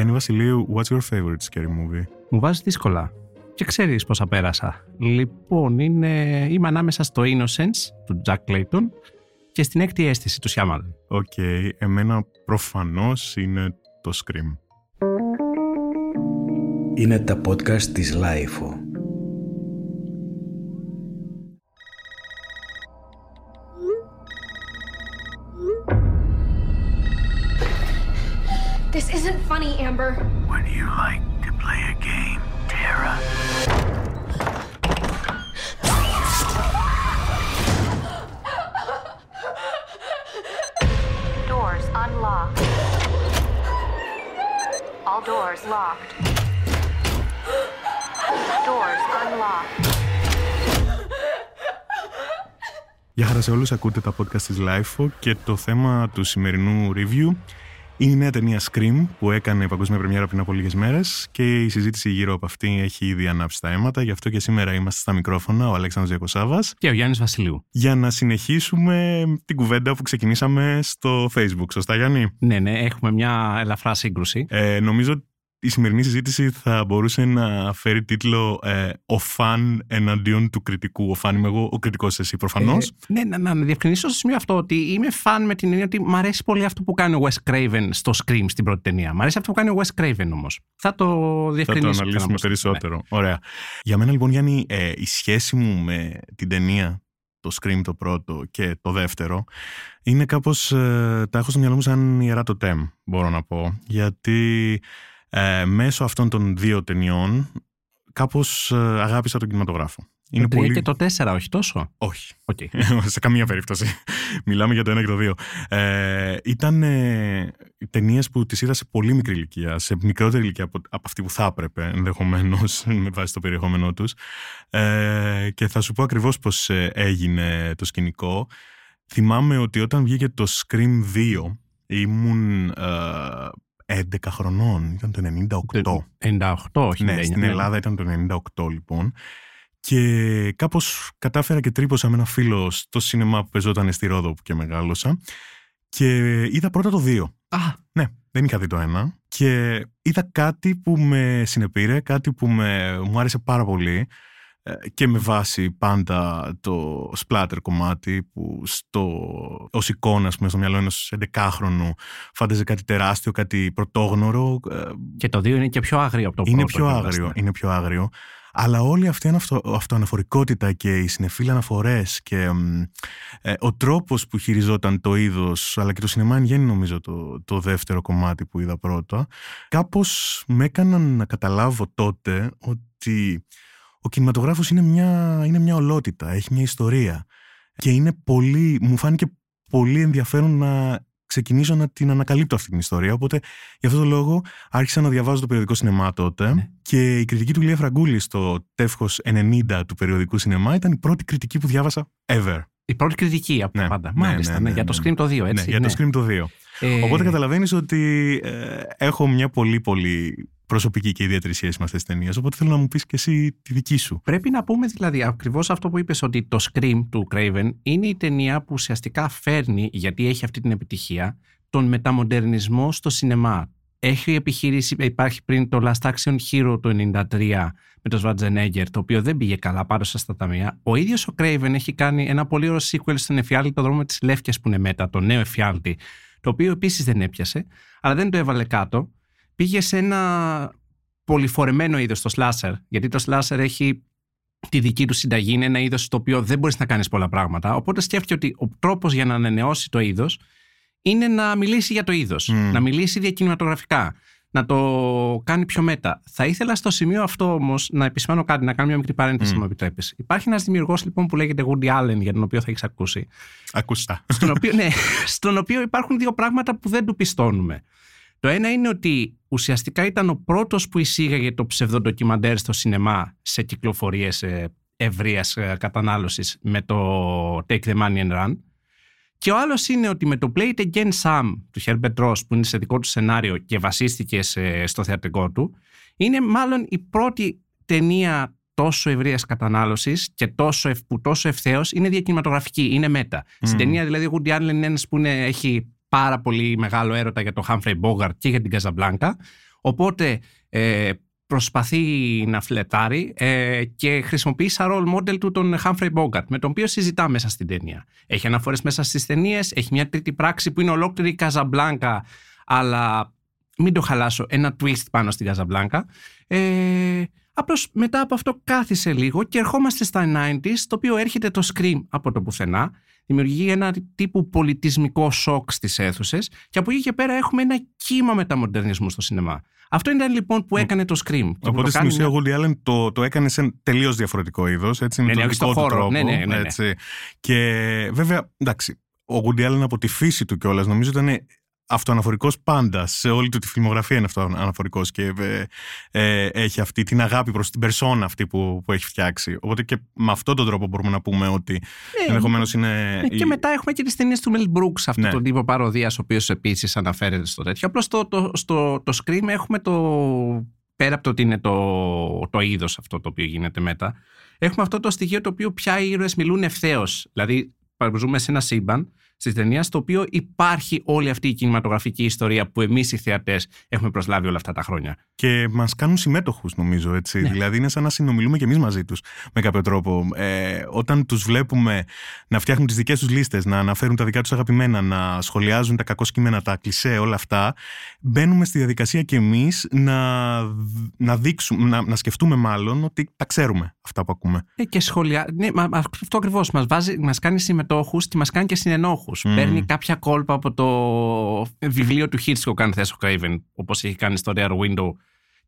Γιάννη Βασιλείου, what's your favorite scary movie? Μου βάζεις δύσκολα. Και ξέρεις πόσα πέρασα. Λοιπόν, είναι... είμαι ανάμεσα στο Innocents του Jack Clayton και στην έκτη αίσθηση του Σιάμαλαν. OK, okay, εμένα προφανώς είναι το Scream. Είναι τα podcast της Lifo. Isn't funny, Amber. Would you like to play a game, Tara? Doors unlocked. All doors locked. Doors unlocked. Γεια χαρά σε όλους, ακούτε τα podcast της LIFO και το θέμα του σημερινού review είναι η νέα ταινία Scream που έκανε παγκόσμια πρεμιέρα πριν από λίγες μέρες και η συζήτηση γύρω από αυτή έχει ήδη ανάψει τα αίματα. Γι' αυτό και σήμερα είμαστε στα μικρόφωνα ο Αλέξανδρος Διακοσάβας. Και ο Γιάννης Βασιλείου. Για να συνεχίσουμε την κουβέντα που ξεκινήσαμε στο Facebook. Σωστά, Γιάννη; Ναι, ναι, έχουμε μια ελαφρά σύγκρουση. Ε, νομίζω η σημερινή συζήτηση θα μπορούσε να φέρει τίτλο ε, «Ο φαν εναντίον του κριτικού». Ο φαν είμαι εγώ, ο κριτικός εσύ προφανώς. Ε, ναι, να, να διευκρινίσω στο σημείο αυτό ότι είμαι φαν με την έννοια ότι μου αρέσει πολύ αυτό που κάνει ο Wes Craven στο Scream στην πρώτη ταινία. Μ' αρέσει αυτό που κάνει ο Wes Craven όμως. Θα το διευκρινίσω. Θα το αναλύσουμε περισσότερο. Ναι. Ωραία. Για μένα λοιπόν Γιάννη, ε, η σχέση μου με την ταινία το Scream το πρώτο και το δεύτερο, είναι κάπως, ε, τα έχω στο μυαλό μου σαν ιερά το τέμ, μπορώ να πω. Γιατί ε, μέσω αυτών των δύο ταινιών κάπως ε, αγάπησα τον κινηματογράφο. Είναι το 3 πολύ... και το 4, όχι τόσο; Όχι. Okay. Σε καμία περίπτωση. Μιλάμε για το 1 και το 2. Ε, ήταν ε, ταινίες που τις είδα σε πολύ μικρή ηλικία, σε μικρότερη ηλικία από, από αυτή που θα έπρεπε ενδεχομένως με βάση το περιεχόμενό τους. Ε, και θα σου πω ακριβώς πώς ε, έγινε το σκηνικό. Θυμάμαι ότι όταν βγήκε το Scream 2, ήμουν ε, 11 χρονών, ήταν το 98. 98, όχι. Ναι, στην Ελλάδα ήταν το 98 λοιπόν. Και κάπως κατάφερα και τρύπωσα με ένα φίλο στο σινεμά που παίζονταν στη Ρόδο που και μεγάλωσα. Και είδα πρώτα το 2. Α. Ναι, δεν είχα δει το ένα. Και είδα κάτι που με συνεπήρε, κάτι που με, μου άρεσε πάρα πολύ. Ε, και με βάση πάντα το splatter κομμάτι που στο, ως εικόνα πούμε, στο μυαλό ενός 11χρονου φάνταζε κάτι τεράστιο, κάτι πρωτόγνωρο. Ε, και το δύο είναι και πιο άγριο από το είναι πρώτο. Πιο άγριο, είναι πιο άγριο. Αλλά όλη αυτή η αυτο, αυτοαναφορικότητα και οι συνεφίλ αναφορές και ε, ο τρόπος που χειριζόταν το είδος αλλά και το σινεμά εν γέννη νομίζω το, το δεύτερο κομμάτι που είδα πρώτα κάπως με έκαναν να καταλάβω τότε ότι ο κινηματογράφος είναι μια, είναι μια ολότητα, έχει μια ιστορία και είναι πολύ, μου φάνηκε πολύ ενδιαφέρον να ξεκινήσω να την ανακαλύπτω αυτή την ιστορία. Οπότε, για αυτόν τον λόγο, άρχισα να διαβάζω το περιοδικό σινεμά τότε. Ναι. Και η κριτική του Λία Φραγκούλη στο τεύχος 90 του περιοδικού σινεμά ήταν η πρώτη κριτική που διάβασα ever. Η πρώτη κριτική από ναι, πάντα. Ναι, Μάλιστα, ναι, ναι, ναι, για το Scream το 2, έτσι. Ναι, για το Scream το 2. Ε... Οπότε καταλαβαίνεις ότι ε, έχω μια πολύ πολύ προσωπική και ιδιαίτερη σχέση με αυτές τις ταινίες. Οπότε θέλω να μου πεις και εσύ τη δική σου. Πρέπει να πούμε δηλαδή ακριβώς αυτό που είπες, ότι το Scream του Craven είναι η ταινία που ουσιαστικά φέρνει, γιατί έχει αυτή την επιτυχία, τον μεταμοντερνισμό στο σινεμά. Έχει επιχειρήσει, υπάρχει πριν το Last Action Hero του 1993 με τον Schwarzenegger, το οποίο δεν πήγε καλά πάνω στα ταμεία. Ο ίδιος ο Craven έχει κάνει ένα πολύ ωραίο sequel στον εφιάλτη το δρόμο της Λεύκια που είναι μετά, το νέο εφιάλτη, το οποίο επίσης δεν έπιασε, αλλά δεν το έβαλε κάτω πήγε σε ένα πολυφορεμένο είδος το slasher, γιατί το slasher έχει τη δική του συνταγή, είναι ένα είδος στο οποίο δεν μπορείς να κάνεις πολλά πράγματα. Οπότε σκέφτηκε ότι ο τρόπος για να ανανεώσει το είδος είναι να μιλήσει για το είδος, να μιλήσει διακινηματογραφικά, να το κάνει πιο μέτα. Θα ήθελα στο σημείο αυτό όμως να επισημάνω κάτι, να κάνω μια μικρή παρένθεση, mm. αν μου επιτρέπεις. Υπάρχει ένας δημιουργός λοιπόν που λέγεται Woody Allen, για τον οποίο θα έχεις ακούσει. Ακούστα. Στον οποίο, ναι, στον οποίο υπάρχουν δύο πράγματα που δεν του πιστώνουμε. Το ένα είναι ότι ουσιαστικά ήταν ο πρώτος που εισήγαγε το ψευδοντοκιμαντέρ στο σινεμά σε κυκλοφορίες ε, ευρείας ε, κατανάλωσης με το Take the Money and Run. Και ο άλλος είναι ότι με το Play It Again Sam του Herbert Ross που είναι σε δικό του σενάριο και βασίστηκε στο θεατρικό του είναι μάλλον η πρώτη ταινία τόσο ευρείας κατανάλωσης και τόσο, που τόσο ευθέως είναι διακινηματογραφική, είναι μέτα. Mm. Στην ταινία δηλαδή ο Woody Allen είναι ένας που είναι, έχει πάρα πολύ μεγάλο έρωτα για τον Humphrey Bogart και για την Καζαμπλάνκα. Οπότε ε, προσπαθεί να φλετάρει ε, και χρησιμοποιεί σαν role model του τον Humphrey Bogart, με τον οποίο συζητά μέσα στην ταινία. Έχει αναφορές μέσα στις ταινίες, έχει μια τρίτη πράξη που είναι ολόκληρη η Καζαμπλάνκα, αλλά μην το χαλάσω, ένα twist πάνω στην Καζαμπλάνκα. Ε, Απλώς μετά από αυτό κάθισε λίγο και ερχόμαστε στα 90s, το οποίο έρχεται το Scream από το πουθενά. Δημιουργεί ένα τύπου πολιτισμικό σοκ στις αίθουσες και από εκεί και πέρα έχουμε ένα κύμα μεταμοντερνισμού στο σινεμά. Αυτό ήταν λοιπόν που έκανε το Scream. Και που Οπότε το στην κάνει ουσία ο μια- Woody Allen το, το έκανε σε τελείως διαφορετικό είδος. Έτσι, με Ναι, τον ναι, όχι δικό στο του χώρο. τρόπο. Ναι, ναι, ναι, ναι. Έτσι. Και βέβαια, εντάξει, ο Woody Allen από τη φύση του κιόλας νομίζω ήταν αυτοαναφορικός πάντα. Σε όλη του τη φιλμογραφία είναι αυτοαναφορικός και ε, ε, έχει αυτή την αγάπη προς την περσόνα αυτή που, που έχει φτιάξει. Οπότε και με αυτόν τον τρόπο μπορούμε να πούμε ότι Ναι, ενδεχομένως είναι. Ναι, και η- μετά έχουμε και τις ταινίες του Mel Brooks, αυτό Ναι. τον τύπο παροδίας, ο οποίος επίσης αναφέρεται στο τέτοιο. Απλώς στο, το, στο, το Scream έχουμε το. Πέρα από το ότι είναι το, το είδος αυτό το οποίο γίνεται μετά, έχουμε αυτό το στοιχείο το οποίο πια οι ήρωες μιλούν ευθέως. Δηλαδή, ζούμε σε ένα σύμπαν στη ταινία, στο οποίο υπάρχει όλη αυτή η κινηματογραφική ιστορία που εμείς οι θεατές έχουμε προσλάβει όλα αυτά τα χρόνια. Και μας κάνουν συμμέτοχους, νομίζω. Έτσι. Ναι. Δηλαδή, είναι σαν να συνομιλούμε κι εμείς μαζί τους με κάποιο τρόπο. Ε, όταν τους βλέπουμε να φτιάχνουν τις δικές τους λίστες, να αναφέρουν τα δικά τους αγαπημένα, να σχολιάζουν τα κακό κείμενα, τα κλισέ, όλα αυτά, μπαίνουμε στη διαδικασία κι εμείς να, να δείξουμε, να, να σκεφτούμε μάλλον ότι τα ξέρουμε αυτά που ακούμε. Ε, και σχολιά. Ναι, μα, μα- αυτό ακριβώς. Μας μας κάνει συμμετόχους και μας κάνει και συνενόχους. Μμμ. Παίρνει κάποια κόλπα από το βιβλίο του Hitchcock, αν θες ο Craven, όπως έχει κάνει στο Rear Window.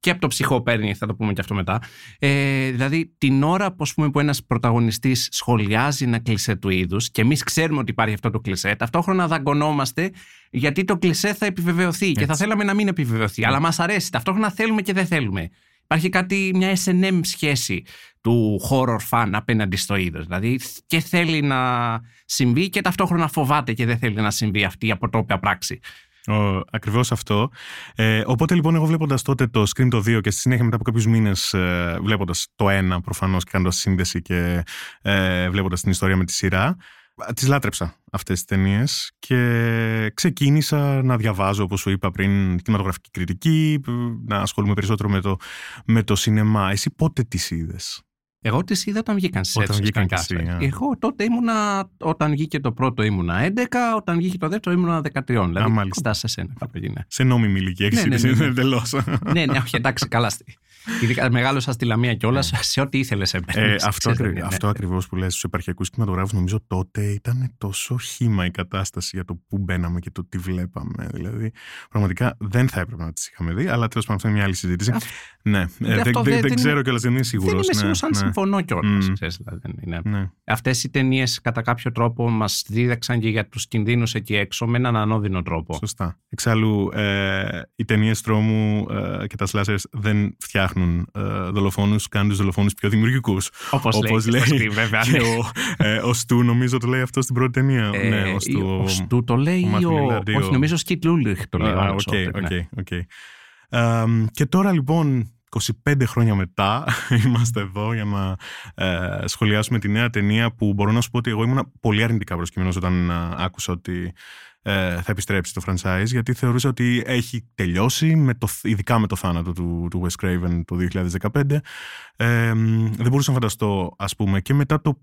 Και από το ψυχό παίρνει, θα το πούμε και αυτό μετά. Ε, δηλαδή, την ώρα που, ας πούμε, που ένας πρωταγωνιστής σχολιάζει ένα κλισέ του είδους και εμείς ξέρουμε ότι υπάρχει αυτό το κλισέ, ταυτόχρονα δαγκωνόμαστε γιατί το κλισέ θα επιβεβαιωθεί και θα θέλαμε να μην επιβεβαιωθεί. Αλλά μας αρέσει. Ταυτόχρονα θέλουμε και δεν θέλουμε. Υπάρχει κάτι, μια S&M σχέση του horror fan απέναντι στο είδος. Δηλαδή και θέλει να συμβεί και ταυτόχρονα φοβάται και δεν θέλει να συμβεί αυτή η αποτόπια πράξη. Ο, ακριβώς αυτό. Ε, οπότε λοιπόν εγώ βλέποντας τότε το Scream το 2 και στη συνέχεια μετά από κάποιους μήνες ε, βλέποντας το 1 προφανώς και κάνοντας σύνδεση και ε, βλέποντας την ιστορία με τη σειρά α, τις λάτρεψα αυτές τις ταινίες και ξεκίνησα να διαβάζω όπως σου είπα πριν κινηματογραφική κριτική να ασχολούμαι περισσότερο με το, με το σινεμά. Εσύ πότε τις είδες; Εγώ τις είδα όταν βγήκαν στι Όταν αίθουσε. βγήκαν κι εσύ, α. Εγώ τότε ήμουνα, όταν βγήκε το πρώτο ήμουνα 11, όταν βγήκε το δεύτερο ήμουνα 13. Δηλαδή μάλιστα. κοντά σε σένα κάπου έγινε. Σε νόμιμη ηλικία έχεις Ναι, ναι, είδες, ναι, ναι. εντελώς. ναι, ναι, όχι, εντάξει, καλά. Ειδικά μεγάλωσα στη Λαμία κιόλας σε ό,τι ήθελες σε μένα. Ε, αυτό, Ξέρεις, ακρι... ναι, ναι. αυτό ακριβώς που λες στους επαρχιακούς κινηματογράφους νομίζω τότε ήταν τόσο χήμα η κατάσταση για το που μπαίναμε και το τι βλέπαμε. Δηλαδή πραγματικά δεν θα έπρεπε να τις είχαμε δει, αλλά τέλος πάντων αυτό είναι μια άλλη συζήτηση. Αυτό- ναι, ε, αυτό δεν, δεν, δεν- δεν δεν ξέρω κιόλας, δεν είμαι σίγουρος. Δεν είμαι ναι, σίγουρος αν ναι, συμφωνώ κιόλας. Μμ. Δηλαδή, δεν είναι. Ναι. Αυτές οι ταινίες κατά κάποιο τρόπο μας δίδαξαν και για τους κινδύνους εκεί έξω με έναν ανώδυνο τρόπο. Σωστά. Εξάλλου, ε, οι ταινίες τρόμου ε, και τα slashers δεν φτιάχνουν ε, δολοφόνους, κάνουν τους δολοφόνους πιο δημιουργικούς. Όπως λέει και στο Scream, βέβαια, και ναι. ο, ε, ο Στου, νομίζω το λέει αυτό στην πρώτη ταινία. Ε, ναι, ο ή- Στου. ο Στου το λέει ο ή Matthew ο... Lillard ή Όχι, ο- νομίζω ο Skeet Ulrich το λέει. ο Α, άλλος OK, αυτός, ναι. OK, OK. Εμ, Και τώρα λοιπόν, 25 χρόνια μετά, είμαστε εδώ για να ε, σχολιάσουμε τη νέα ταινία που μπορώ να σου πω ότι εγώ ήμουν πολύ αρνητικά προσκείμενος όταν ε, άκουσα ότι ε, θα επιστρέψει το franchise γιατί θεωρούσα ότι έχει τελειώσει με το, ειδικά με το θάνατο του, του Wes Craven το 2015 ε, δεν μπορούσα να φανταστώ ας πούμε και μετά το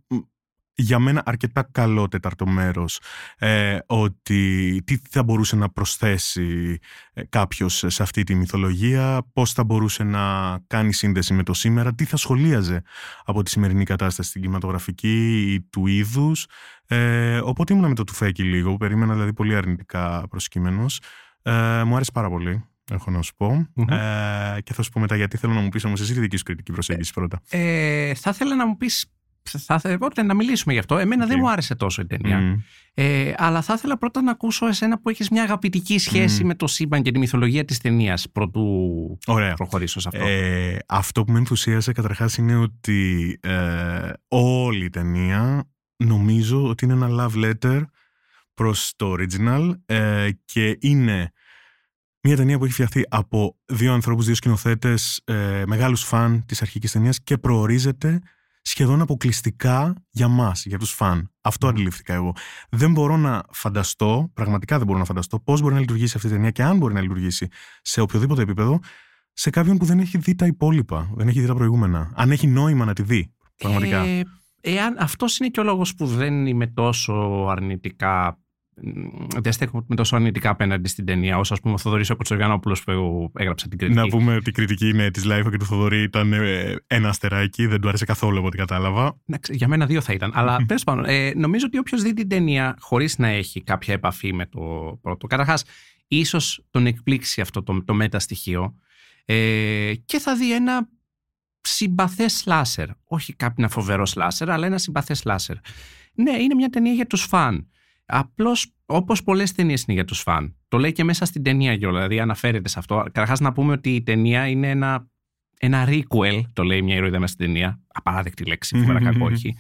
για μένα αρκετά καλό τέταρτο μέρος ε, ότι τι θα μπορούσε να προσθέσει ε, κάποιος σε αυτή τη μυθολογία, πώς θα μπορούσε να κάνει σύνδεση με το σήμερα, τι θα σχολίαζε από τη σημερινή κατάσταση στην κινηματογραφική ή του είδους. Ε, οπότε ήμουν με το τουφέκι λίγο, περίμενα δηλαδή πολύ αρνητικά προσκύμενος. Ε, μου άρεσε πάρα πολύ. Έχω να σου πω. Μμμ. Ε, και θα σου πω μετά γιατί θέλω να μου πεις όμως εσύ τη δική σου κριτική προσέγγιση πρώτα. Ε, θα ήθελα να μου πεις θα ήθελα πρώτα να μιλήσουμε γι' αυτό. Εμένα Οκ. δεν μου άρεσε τόσο η ταινία. Μμ. Ε, αλλά θα ήθελα πρώτα να ακούσω εσένα που έχεις μια αγαπητική σχέση Μμ. με το σύμπαν και τη μυθολογία της ταινίας προτού Ωραία. προχωρήσω σε αυτό. Ε, αυτό που με ενθουσίασε καταρχάς είναι ότι ε, όλη η ταινία νομίζω ότι είναι ένα love letter προς το original ε, και είναι μια ταινία που έχει φτιαχτεί από δύο ανθρώπους, δύο σκηνοθέτες, ε, μεγάλους φαν της αρχικής ταινίας και προορίζεται σχεδόν αποκλειστικά για μας, για τους φαν. Αυτό αντιλήφθηκα εγώ. Δεν μπορώ να φανταστώ, πραγματικά δεν μπορώ να φανταστώ πώς μπορεί να λειτουργήσει αυτή η ταινία και αν μπορεί να λειτουργήσει σε οποιοδήποτε επίπεδο σε κάποιον που δεν έχει δει τα υπόλοιπα, δεν έχει δει τα προηγούμενα. Αν έχει νόημα να τη δει, πραγματικά. Ε, εάν αυτός είναι και ο λόγος που δεν είμαι τόσο αρνητικά. Δεν στέκομαι με τόσο αρνητικά απέναντι στην ταινία, όσο ας πούμε ο Θοδωρής ο Κοτσογιανόπουλο που έγραψε την κριτική. Να πούμε ότι η κριτική είναι της Λάιφα και του Θοδωρή ήταν ε, ένα αστεράκι, δεν του άρεσε καθόλου από ό,τι κατάλαβα. Εντάξει, Για μένα δύο θα ήταν. Αλλά τέλος πάντων, ε, νομίζω ότι όποιος δει την ταινία χωρίς να έχει κάποια επαφή με το πρώτο. Καταρχάς, ίσως τον εκπλήξει αυτό το, το μεταστοιχείο ε, και θα δει ένα συμπαθές σλάσερ. Όχι κάποιο φοβερό σλάσερ, αλλά ένα συμπαθές σλάσερ. Ναι, είναι μια ταινία για τους φαν. Απλώς όπως πολλές ταινίες είναι για τους φαν. Το λέει και μέσα στην ταινία κιόλας, δηλαδή αναφέρεται σε αυτό. Καταρχάς, να πούμε ότι η ταινία είναι ένα, ένα requel, το λέει μια ηρωίδα μέσα στην ταινία. Απαράδεκτη λέξη, φοβερά κακό όχι.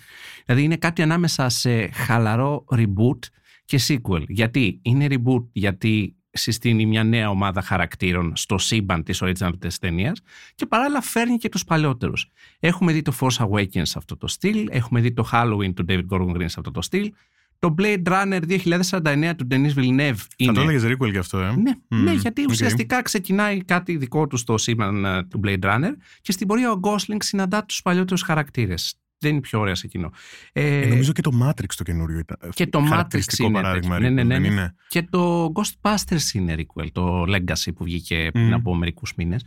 Δηλαδή είναι κάτι ανάμεσα σε χαλαρό reboot και sequel. Γιατί είναι reboot, γιατί συστήνει μια νέα ομάδα χαρακτήρων στο σύμπαν της original της ταινίας και παράλληλα φέρνει και τους παλιότερους. Έχουμε δει το Force Awakens σε αυτό το στυλ, έχουμε δει το Halloween του David Gordon Green σε αυτό το στυλ, το Blade Runner 2049 του Denis Villeneuve Θα είναι... το έλεγες requel γι' αυτό, ε. Ναι, Μμμ, ναι, γιατί οκ. ουσιαστικά ξεκινάει κάτι δικό του στο σύμπαν ε, του Blade Runner και στην πορεία ο Gosling συναντά τους παλιότερους χαρακτήρες. Δεν είναι πιο ωραία σε κοινό. Ε, Ε, νομίζω και το Matrix το καινούριο ήταν. και το Matrix χαρακτηριστικό είναι. παράδειγμα. τέτοιο. ναι, ναι, requel, ναι, δεν ναι. είναι; Και το Ghostbusters είναι requel, το Legacy που βγήκε πριν Μμμ. από μερικούς μήνες.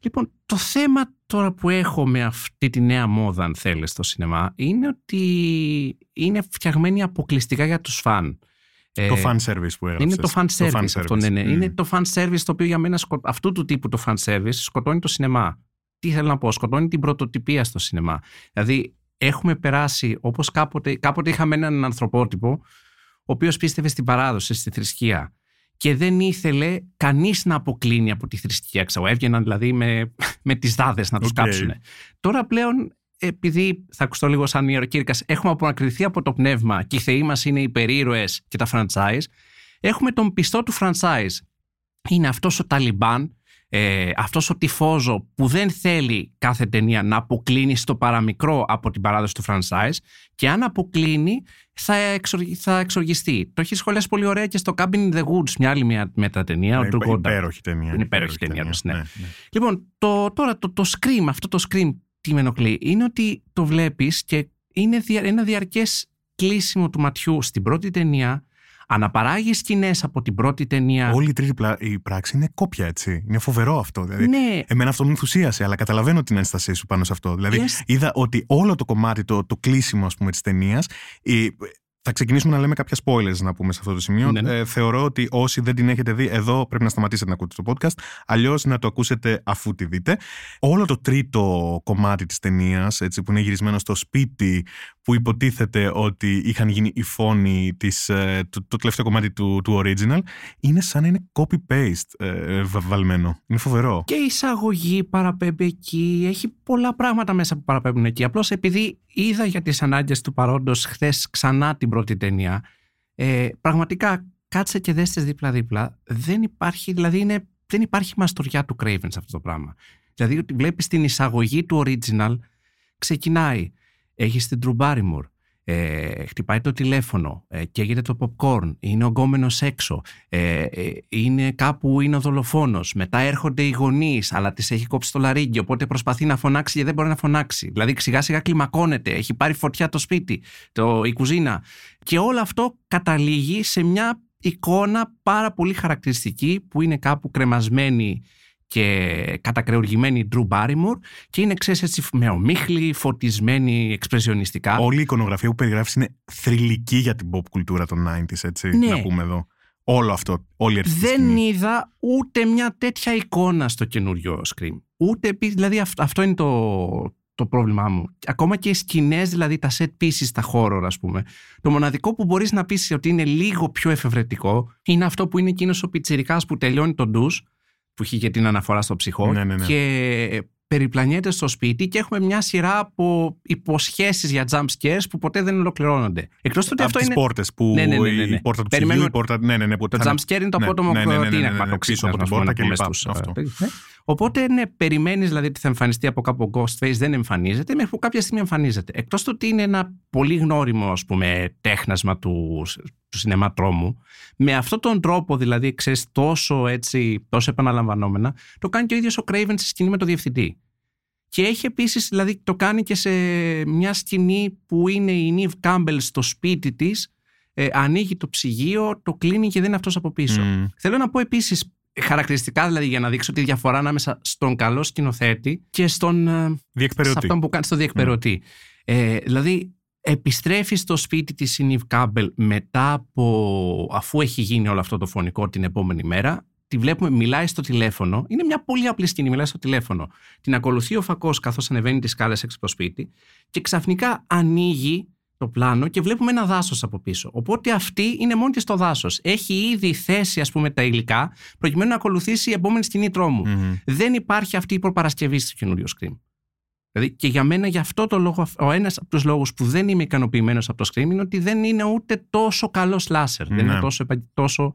Λοιπόν, το θέμα τώρα που έχω με αυτή τη νέα μόδα, αν θέλεις, στο σινεμά, είναι ότι είναι φτιαγμένη αποκλειστικά για τους φαν. Ε, Το fan service που έγραψες. είναι το fan service, fan αυτό, service. ναι, ναι. Μμ. Είναι το fan service το οποίο για μένα σκο- αυτού του τύπου το fan service σκοτώνει το σινεμά. Τι θέλω να πω, σκοτώνει την πρωτοτυπία στο σινεμά. Δηλαδή, έχουμε περάσει όπως κάποτε, κάποτε είχαμε έναν ανθρωπότυπο, ο οποίος πίστευε στην παράδοση, στη θρησκεία. Και δεν ήθελε κανείς να αποκλίνει από τη θρησκεία. Ξέρω, έβγαιναν δηλαδή με, με τις δάδες να τους Οκ. κάψουν. Τώρα πλέον, επειδή θα ακουστώ λίγο σαν ιεροκήρυκα, έχουμε απομακρυνθεί από το πνεύμα και οι θεοί μας είναι οι υπερήρωες και τα franchise. Έχουμε τον πιστό του franchise. Είναι αυτός ο Ταλιμπάν, ε, αυτός ο τιφόζο που δεν θέλει κάθε ταινία να αποκλίνει στο παραμικρό από την παράδοση του franchise και αν αποκλίνει θα, εξοργ- θα εξοργιστεί. Το έχει σχολιάσει πολύ ωραία και στο Cabin in the Woods, μια άλλη μια μετατενία, ο Είναι Drew Goddard. υπέροχη ταινία. Είναι υπέροχη ταινία, όντως, ναι. ναι. Λοιπόν, το, τώρα το, το Scream, αυτό το Scream τι με ενοχλεί, είναι ότι το βλέπεις και είναι δια- ένα διαρκές κλείσιμο του ματιού στην πρώτη ταινία, αναπαράγει σκηνές από την πρώτη ταινία. Όλη η τρίτη πλα- η πράξη είναι κόπια, έτσι. Είναι φοβερό αυτό. Δηλαδή, Ναι, Εμένα αυτό με ενθουσίασε, αλλά καταλαβαίνω την ένστασή σου πάνω σε αυτό. Δηλαδή, Yes. είδα ότι όλο το κομμάτι, το, το κλείσιμο, ας πούμε, της ταινίας. Θα ξεκινήσουμε να λέμε κάποια spoilers να πούμε σε αυτό το σημείο. Ναι, ναι. Ε, θεωρώ ότι όσοι δεν την έχετε δει, εδώ πρέπει να σταματήσετε να ακούτε το podcast. Αλλιώς να το ακούσετε αφού τη δείτε. Όλο το τρίτο κομμάτι της ταινίας, που είναι γυρισμένο στο σπίτι, που υποτίθεται ότι είχαν γίνει οι φόνοι της, ε, το, το τελευταίο κομμάτι του, του original, είναι σαν να είναι copy-paste ε, βα- βαλμένο. Είναι φοβερό. και η εισαγωγή παραπέμπει εκεί. Έχει πολλά πράγματα μέσα που παραπέμπουν εκεί. Απλώς επειδή είδα για τις ανάγκες του παρόντος χθες ξανά την πρώτη ταινία, ε, πραγματικά κάτσε και δέστε δίπλα-δίπλα. Δεν υπάρχει, δηλαδή είναι, δεν υπάρχει μαστοριά του Craven σε αυτό το πράγμα. Δηλαδή ότι βλέπεις την εισαγωγή του original, ξεκινάει. Έχεις την Drew Barrymore. Ε, χτυπάει το τηλέφωνο, ε, καίγεται το popcorn, είναι ο γκόμενος έξω, ε, ε, είναι κάπου είναι ο δολοφόνος, μετά έρχονται οι γονείς, αλλά τις έχει κόψει το λαρίγκι, οπότε προσπαθεί να φωνάξει και δεν μπορεί να φωνάξει. Δηλαδή σιγά σιγά κλιμακώνεται, έχει πάρει φωτιά το σπίτι, το, η κουζίνα. Και όλο αυτό καταλήγει σε μια εικόνα πάρα πολύ χαρακτηριστική που είναι κάπου κρεμασμένη και κατακρεουργημένη Drew Barrymore και είναι ξέρεις έτσι με ομίχλη, φωτισμένη εξπρεσιονιστικά. Όλη η εικονογραφία που περιγράφεις είναι θρηλυκή για την pop κουλτούρα των 90s, έτσι. Ναι. Να πούμε εδώ. Όλο αυτό. Όλη η αρχική Δεν σκηνή. είδα ούτε μια τέτοια εικόνα στο καινούριο Scream. Ούτε επίσης, δηλαδή αυ- αυτό είναι το, το πρόβλημά μου. Ακόμα και οι σκηνές, δηλαδή τα set pieces, τα horror, ας πούμε. Το μοναδικό που μπορείς να πεις ότι είναι λίγο πιο εφευρετικό είναι αυτό που είναι εκείνος ο πιτσιρικάς που τελειώνει τον ντους, που είχε και την αναφορά στο ψυχό. Ναι, ναι, ναι. Και περιπλανιέται στο σπίτι και έχουμε μια σειρά από υποσχέσεις για jump scares που ποτέ δεν ολοκληρώνονται. Εκτός του ότι Από αυτό τις είναι... πόρτες που Ναι, ναι, ναι, ναι, ναι. η πόρτα του Περιμένουμε- ψυγείου, η πόρτα... Ναι, ναι, ναι. που Το θα- jump scare είναι το ναι, απότομο ναι, ναι, ναι, ναι, τι ναι, είναι ναι, ναι, πίσω από την πόρτα και λοιπά. Αυτό. Ναι. Οπότε, ναι, περιμένεις δηλαδή ότι θα εμφανιστεί από κάπου ο Ghostface, δεν εμφανίζεται, μέχρι που κάποια στιγμή εμφανίζεται. Εκτός του ότι είναι ένα πολύ γνώριμο, ας πούμε, τέχνασμα του, του σινεμά τρόμου, με αυτόν τον τρόπο, δηλαδή, ξέρεις, τόσο έτσι, τόσο επαναλαμβανόμενα, το κάνει και ο ίδιος ο Craven στη σκηνή με το διευθυντή. Και έχει επίσης, δηλαδή, το κάνει και σε μια σκηνή που είναι η Νίβ Κάμπελ στο σπίτι της, ε, ανοίγει το ψυγείο, το κλείνει και δεν είναι αυτός από πίσω. Μμ. Θέλω να πω επίσης χαρακτηριστικά δηλαδή για να δείξω τη διαφορά ανάμεσα στον καλό σκηνοθέτη και στον ε, σε Διεκπαιρεωτή. αυτόν που κάνει στο διεκπαιρεωτή. Ε, δηλαδή επιστρέφεις στο σπίτι της η Νιβ Κάμπελ μετά από αφού έχει γίνει όλο αυτό το φωνικό την επόμενη μέρα τη βλέπουμε, μιλάει στο τηλέφωνο. Είναι μια πολύ απλή σκηνή, μιλάει στο τηλέφωνο. Την ακολουθεί ο φακός καθώς ανεβαίνει τις σκάλες έξω από το σπίτι και ξαφνικά ανοίγει το πλάνο και βλέπουμε ένα δάσος από πίσω. Οπότε αυτή είναι μόνη της στο δάσος. Έχει ήδη θέσει, ας πούμε, τα υλικά προκειμένου να ακολουθήσει η επόμενη σκηνή τρόμου. Μμμ. Δεν υπάρχει αυτή η προπαρασκευή στο καινούριο Scream. Δηλαδή και για μένα γι' αυτό το λόγο, ο ένας από τους λόγους που δεν είμαι ικανοποιημένος από το Scream είναι ότι δεν είναι ούτε τόσο καλό slasher. Δεν Ναι. είναι τόσο, επα- τόσο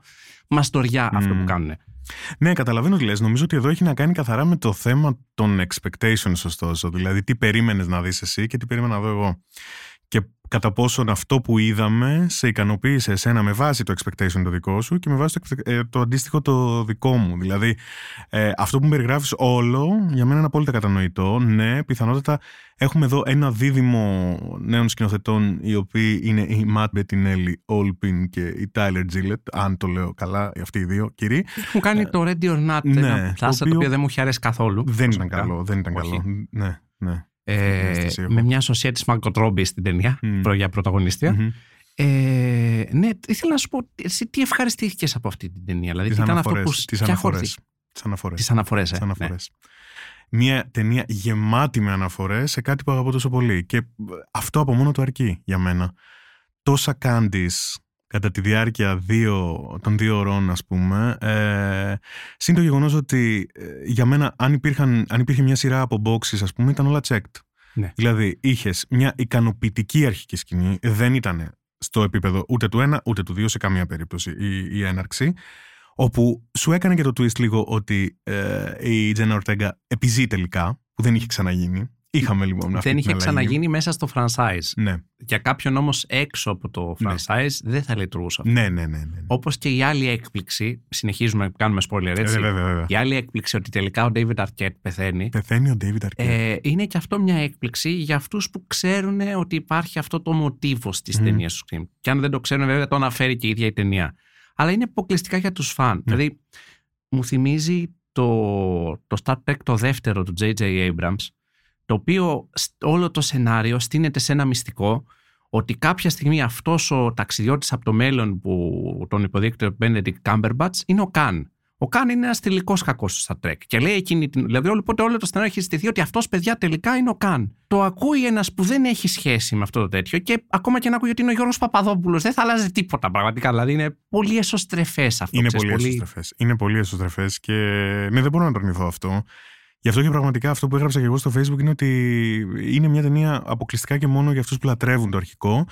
μαστοριά αυτό που Μμ. κάνουν. Ναι, καταλαβαίνω τι λες. Νομίζω ότι εδώ έχει να κάνει καθαρά με το θέμα των expectations, ωστόσο. Δηλαδή, τι περίμενες να δεις εσύ και τι περίμενα να δω εγώ. Και κατά πόσον αυτό που είδαμε σε ικανοποίησε εσένα με βάση το expectation το δικό σου και με βάση το, expect- ε, το αντίστοιχο το δικό μου. Δηλαδή, ε, αυτό που μου περιγράφεις όλο, για μένα είναι απόλυτα κατανοητό. Ναι, πιθανότατα έχουμε εδώ ένα δίδυμο νέων σκηνοθετών, οι οποίοι είναι η Matt Bettinelli Olpin και η Tyler Gillett, αν το λέω καλά, αυτοί οι δύο κύριοι. Έχουν κάνει το Ready or Not, ναι, ένα το πλάστα το, οποίο οποίο δεν μου έχει αρέσει καθόλου. Δεν ήταν προσωπικά. καλό, δεν ήταν Όχι. καλό. Ναι, ναι. Ε, αίσθηση έχω. με μια σωσία της Μάρκο Τρόμπι στην ταινία, Μμ. προ- για πρωταγωνίστρια. Μμμ. Ε, ναι, ήθελα να σου πω, εσύ τι ευχαριστήθηκες από αυτή την ταινία. Δηλαδή, Τις τι ήταν αυτό αναφορές, που. τις ποια αναφορές. χορηγή- Τις αναφορές. Τις αναφορές, ε. Τις ναι. αναφορές. Μια ταινία γεμάτη με αναφορές σε κάτι που αγαπώ τόσο πολύ. Και ε, αυτό από μόνο του αρκεί για μένα. Τόσα κάνεις κατά τη διάρκεια δύο, των δύο ώρων, ας πούμε. Ε, συν το γεγονός ότι ε, για μένα, αν, υπήρχαν, αν υπήρχε μια σειρά από boxes, ας πούμε, ήταν όλα checked. Ναι. Δηλαδή, είχες μια ικανοποιητική αρχική σκηνή, δεν ήταν στο επίπεδο ούτε του ένα ούτε του δύο σε καμία περίπτωση η, η έναρξη. Όπου σου έκανε και το twist λίγο ότι ε, η Τζένα Ορτέγκα επιζεί τελικά, που δεν είχε ξαναγίνει. Είχαμε λοιπόν αυτή Δεν την είχε αλλαγή. ξαναγίνει μέσα στο franchise. Ναι, Για κάποιον όμως έξω από το Ναι. franchise δεν θα λειτουργούσε αυτό. ναι, ναι. ναι, ναι. Όπως και η άλλη έκπληξη, συνεχίζουμε, κάνουμε spoiler έτσι. Ε, βέβαια, βέβαια. Η άλλη έκπληξη ότι τελικά ο David Arquette πεθαίνει. Πεθαίνει ο David Arquette. Ε, είναι και αυτό μια έκπληξη για αυτούς που ξέρουν ότι υπάρχει αυτό το μοτίβο στις Μμμ. ταινίες του Scream. Και αν δεν το ξέρουν βέβαια το αναφέρει και η ίδια η ταινία. Αλλά είναι αποκλειστικά για τους φαν. Ναι. Δηλαδή μου θυμίζει το, το Star Trek το δεύτερο του J.J. Abrams το οποίο σ- όλο το σενάριο στείνεται σε ένα μυστικό ότι κάποια στιγμή αυτός ο ταξιδιώτης από το μέλλον που τον υποδείχεται ο Benedict Cumberbatch είναι ο Καν. Ο Καν είναι ένας τελικός κακός στο Star Trek. Και λέει εκείνη την. Δηλαδή, όλο, οπότε όλο το σενάριο έχει ζητηθεί ότι αυτός παιδιά τελικά είναι ο Καν. Το ακούει ένας που δεν έχει σχέση με αυτό το τέτοιο και ακόμα και να ακούει ότι είναι ο Γιώργος Παπαδόπουλος. Δεν θα αλλάζει τίποτα πραγματικά. Δηλαδή, είναι πολύ εσωστρεφές αυτό. Είναι ξέρεις, πολύ εσωστρεφές. Είναι πολύ εσωστρεφές και ναι, δεν μπορώ να το αρνηθώ αυτό. Γι' αυτό και πραγματικά αυτό που έγραψα και εγώ στο facebook είναι ότι είναι μια ταινία αποκλειστικά και μόνο για αυτούς που λατρεύουν το αρχικό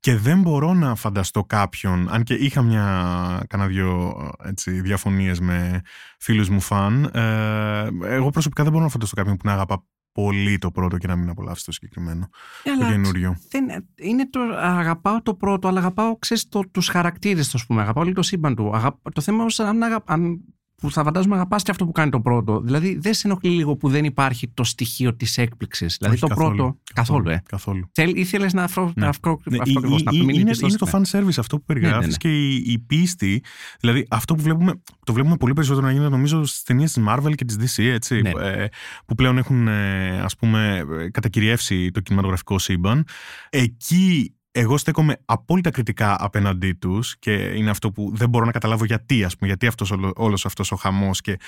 και δεν μπορώ να φανταστώ κάποιον, αν και είχα μια, κάνα δυο έτσι, διαφωνίες με φίλους μου φαν, ε, εγώ προσωπικά δεν μπορώ να φανταστώ κάποιον που να αγαπά πολύ το πρώτο και να μην απολαύσει το συγκεκριμένο, Ε, το αλλά καινούριο. δεν, είναι το, αγαπάω το πρώτο, αλλά αγαπάω ξέρεις, το, τους χαρακτήρες, το, ας πούμε. Αγαπάω λίγο το σύμπαν του. Αγαπ, το θέμα όμως αν, αγα- αν, που θα φαντάζομαι αγαπάς και αυτό που κάνει το πρώτο. Δηλαδή δεν σε ενοχλεί λίγο που δεν υπάρχει το στοιχείο της έκπληξης. Δηλαδή Όχι, το πρώτο, καθόλου, ε. Καθόλου. Θέλ, ήθελες να αφρό, Ναι. αυτό, Ναι, αυτό η- ακριβώς, η- να η- μείνεις είναι, πιστός, είναι το ναι. fan service αυτό που περιγράφεις Ναι, ναι, ναι. και η, η πίστη. Δηλαδή αυτό που βλέπουμε, το βλέπουμε πολύ περισσότερο να γίνεται νομίζω στις ταινίες της Marvel και της DC έτσι, Ναι. ε, που πλέον έχουν ε, ας πούμε ε, κατακυριεύσει το κινηματογραφικό σύμπαν. Εκεί εγώ στέκομαι απόλυτα κριτικά απέναντί τους και είναι αυτό που δεν μπορώ να καταλάβω γιατί, ας πούμε, γιατί αυτός, όλο, όλος αυτός ο χαμός και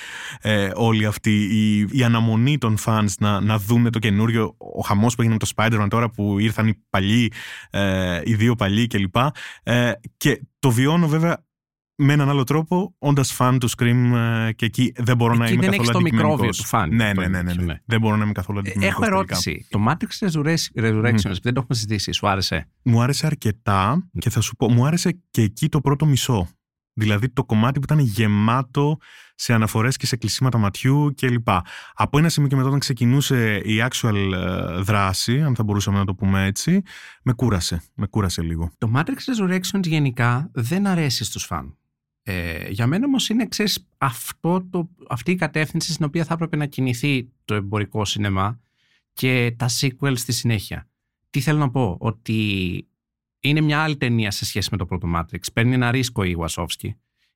ε, όλη αυτή η, η αναμονή των fans να, να δουν το καινούριο, ο χαμός που έγινε με το Spider-Man τώρα που ήρθαν οι παλιοί, ε, οι δύο παλιοί κλπ. Ε, και το βιώνω βέβαια με έναν άλλο τρόπο, όντας φαν του Scream ε, και εκεί δεν μπορώ να Εκεί είμαι δεν καθόλου έχεις το μικρόβιο αντικειμενικός. του φαν. Ναι, Αυτό ναι, είναι ναι, ναι, αυτό, ναι. ναι. Δεν μπορώ να είμαι καθόλου Ε, αντικειμενικός Έχω τελικά. ερώτηση. Το Matrix Resurrec- Resurrections, δεν το έχουμε συζητήσει, σου άρεσε; Μου άρεσε αρκετά και θα σου πω, μου άρεσε και εκεί το πρώτο μισό. Δηλαδή το κομμάτι που ήταν γεμάτο σε αναφορές και σε κλεισίματα ματιού κλπ. Από ένα σημείο και μετά όταν ξεκινούσε η actual ε, δράση, αν θα μπορούσαμε να το πούμε έτσι, με κούρασε. Με κούρασε λίγο. Το Matrix Resurrections γενικά δεν αρέσει στους φαν. Ε, για μένα όμως είναι, ξέρεις, αυτό το, αυτή η κατεύθυνση στην οποία θα έπρεπε να κινηθεί το εμπορικό σινεμά και τα sequels στη συνέχεια. Τι θέλω να πω, ότι είναι μια άλλη ταινία σε σχέση με το πρώτο Matrix. Παίρνει ένα ρίσκο η Wasowski.